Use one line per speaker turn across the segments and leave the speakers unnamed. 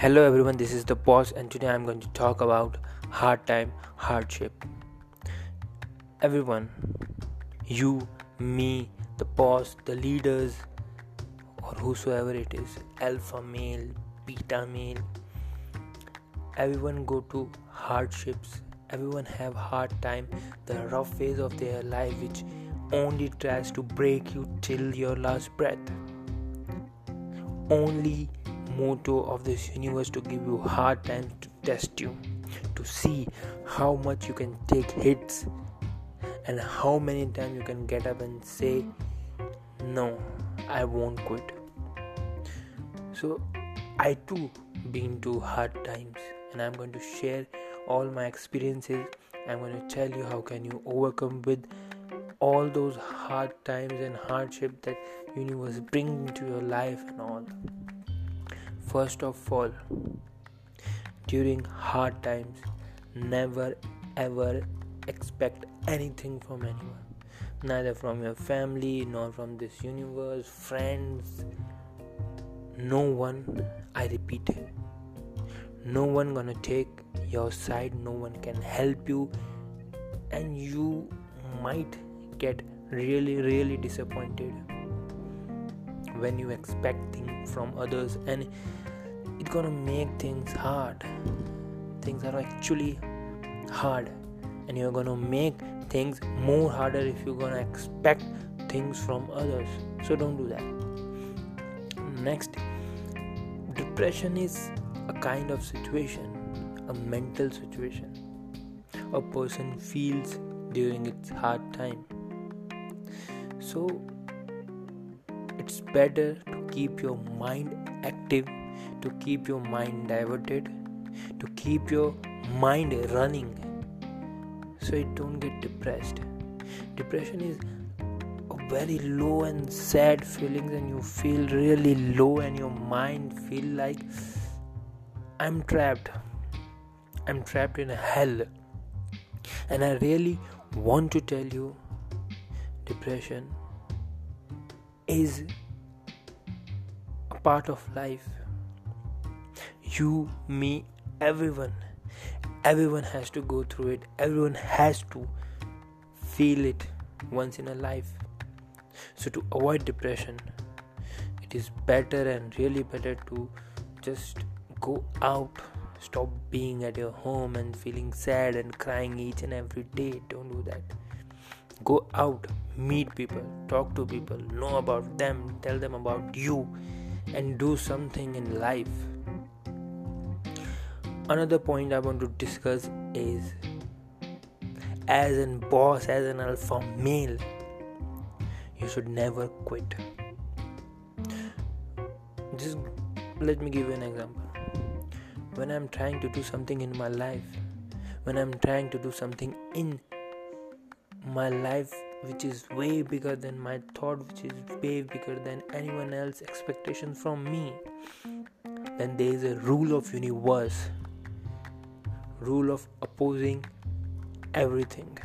Hello everyone, this is the boss, and today I'm going to talk about hard time, hardship. Everyone, you, me, the boss, the leaders, or whosoever it is, alpha male, beta male, everyone go to hardships. Everyone have hard time, the rough phase of their life which only tries to break you till your last breath. Only motto of this universe to give you hard times to test you to see how much you can take hits and how many times you can get up and say no i won't quit. So i too been to hard times and i'm going to share all my experiences. I'm going to tell you how can you overcome with all those hard times and hardship that universe bring into your life and all First of all, during hard times, never ever expect anything from anyone, neither from your family nor from this universe, friends. No one, I repeat, no one gonna take your side, no one can help you, and you might get really, really disappointed when you expect things from others and it's gonna make things hard. Things are actually hard and you're gonna make things more harder if you're gonna expect things from others. So don't do that. Next depression is a kind of situation a mental situation. A person feels during its hard time. So it's better to keep your mind active to keep your mind diverted to keep your mind running so you don't get depressed. Depression is a very low and sad feelings and you feel really low and your mind feel like i'm trapped. I'm trapped in hell. And i really want to tell you depression is part of life you, me, everyone. Everyone has to go through it. Everyone has to feel it once in a life. So, to avoid depression, it is better and really better to just go out. Stop being at your home and feeling sad and crying each and every day. Don't do that. Go out, meet people, talk to people, know about them, tell them about you, and do something in life. Another point i want to discuss is as an boss as an alpha male you should never quit. Just let me give you an example. When i'm trying to do something in my life when i'm trying to do something in my life which is way bigger than my thought which is way bigger than anyone else expectations from me. Then there is a rule of universe rule of opposing everything.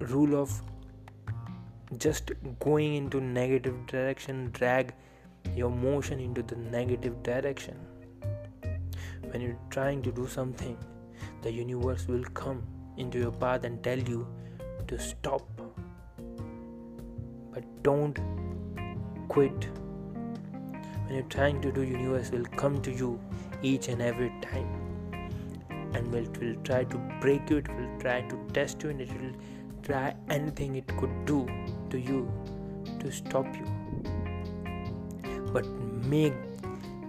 Rule of just going into negative direction drag your motion into the negative direction. When you're trying to do something the universe will come into your path and tell you to stop. But don't quit. When you're trying to do universe will come to you each and every time. And will, will try to break you it will try to test you and it will try anything it could do to you to stop you. But make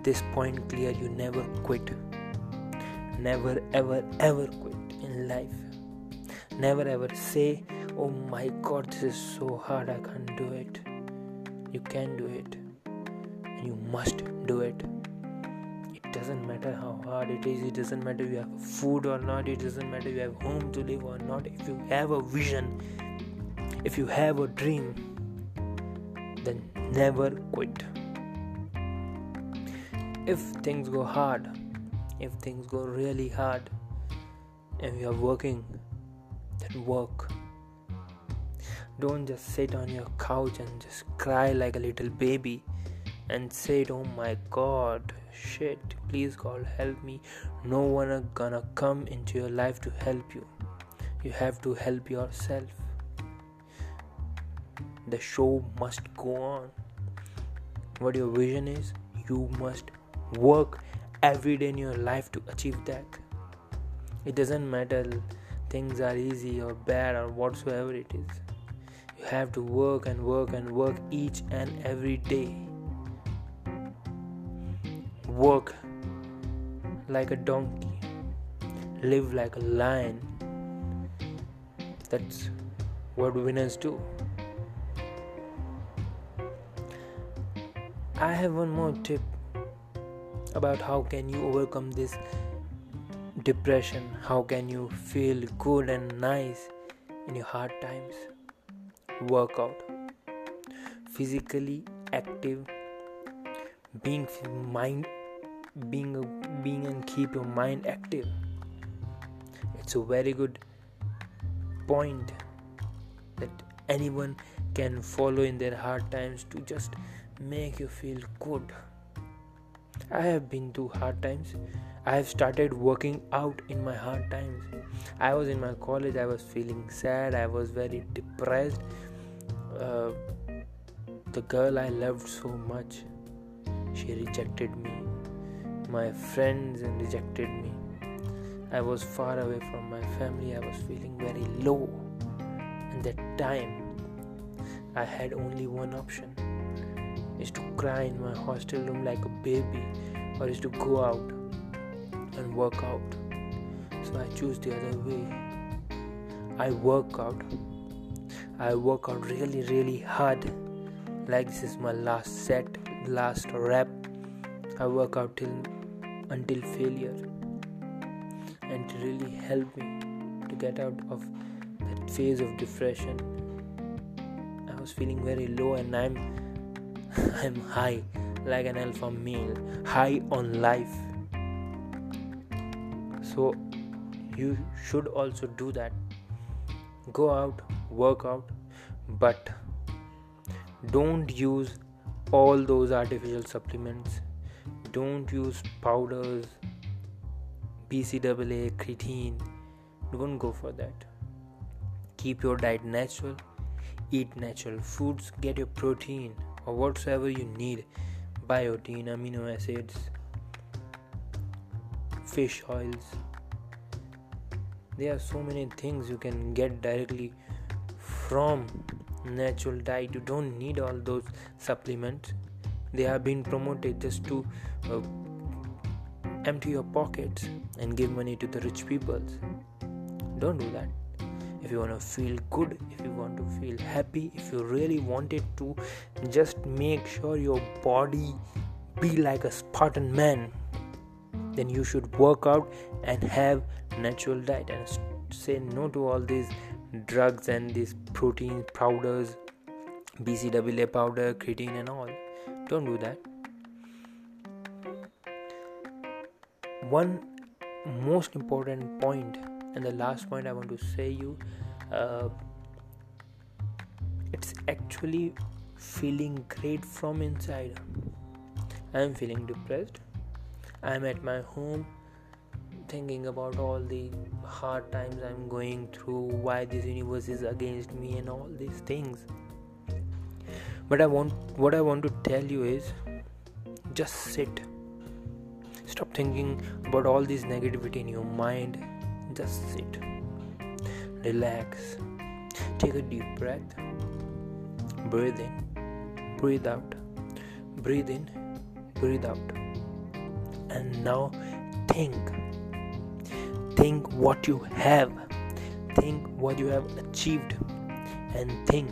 this point clear you never quit. Never ever ever quit in life never ever say oh my god this is so hard i can't do it. You can do it. And you must do it. It doesn't matter how hard it is. It doesn't matter if you have food or not. It doesn't matter if you have home to live or not. If you have a vision if you have a dream then never quit. If things go hard if things go really hard and you are working then work. Don't just sit on your couch and just cry like a little baby and said oh my god shit please god help me. No one are gonna come into your life to help you. You have to help yourself. The show must go on. What your vision is you must work every day in your life to achieve that. It doesn't matter things are easy or bad or whatsoever it is. You have to work and work and work each and every day. Work like a donkey. Live like a lion. That's what winners do. I have one more tip about how can you overcome this depression how can you feel good and nice in your hard times? Workout. Physically active. Being mind being being and keep your mind active. It's a very good point that anyone can follow in their hard times to just make you feel good I have been through hard times. I have started working out in my hard times. I was in my college, I was feeling sad, I was very depressed. Uh, the girl I loved so much, she rejected me. My friends rejected me. I was far away from my family, I was feeling very low. And that time, I had only one option is to cry in my hostel room like a baby or is to go out and work out. So I choose the other way. I work out. I work out really, really hard. Like this is my last set, last rep. I work out till until failure. And it really helped me to get out of that phase of depression. I was feeling very low and I'm I'm high like an alpha male, high on life. So you should also do that. Go out, work out, but don't use all those artificial supplements. Don't use powders, BCAA, creatine. Don't go for that. Keep your diet natural. Eat natural foods. Get your protein or whatsoever you need biotin, amino acids, fish oils. There are so many things you can get directly from natural diet. You don't need all those supplements. They have been promoted just to uh, empty your pockets and give money to the rich people. Don't do that if you want to feel good if you want to feel happy if you really wanted to just make sure your body be like a spartan man then you should work out and have natural diet and say no to all these drugs and these protein powders bcaa powder creatine and all. Don't do that. One most important point and the last point i want to say you uh, it's actually feeling great from inside. I'm feeling depressed. I'm at my home thinking about all the hard times i'm going through why this universe is against me and all these things. But i want what i want to tell you is just sit. Stop thinking about all this negativity in your mind just sit, relax, take a deep breath, breathe in, breathe out, breathe in, breathe out, and now think. Think what you have, think what you have achieved, and think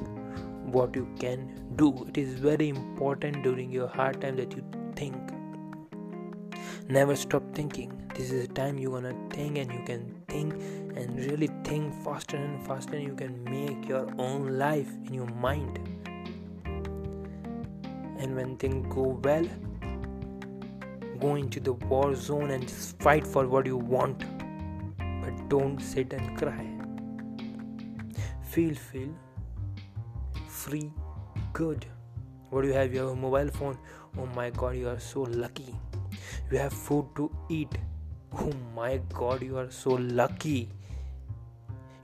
what you can do. It is very important during your hard time that you think. Never stop thinking. This is a time you're gonna think and you can think and really think faster and faster and you can make your own life in your mind. And when things go well go into the war zone and just fight for what you want. But don't sit and cry. Feel feel free good. What do you have? You have a mobile phone? Oh my god you are so lucky. You have food to eat oh my god you are so lucky.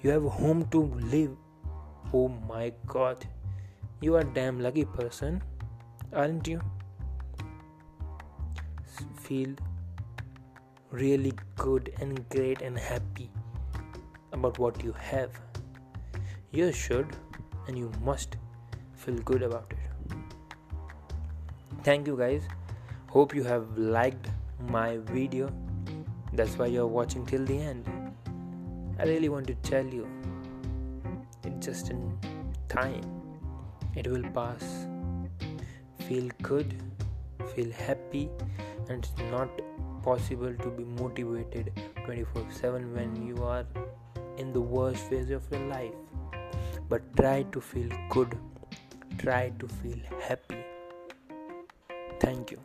You have home to live. Oh my god. You are damn lucky person aren't you? Feel really good and great and happy about what you have. You should and you must feel good about it. Thank you guys. Hope you have liked my video that's why you're watching till the end. I really want to tell you it's just in time it will pass. Feel good feel happy and it's not possible to be motivated 24 7 when you are in the worst phase of your life. But try to feel good try to feel happy. Thank you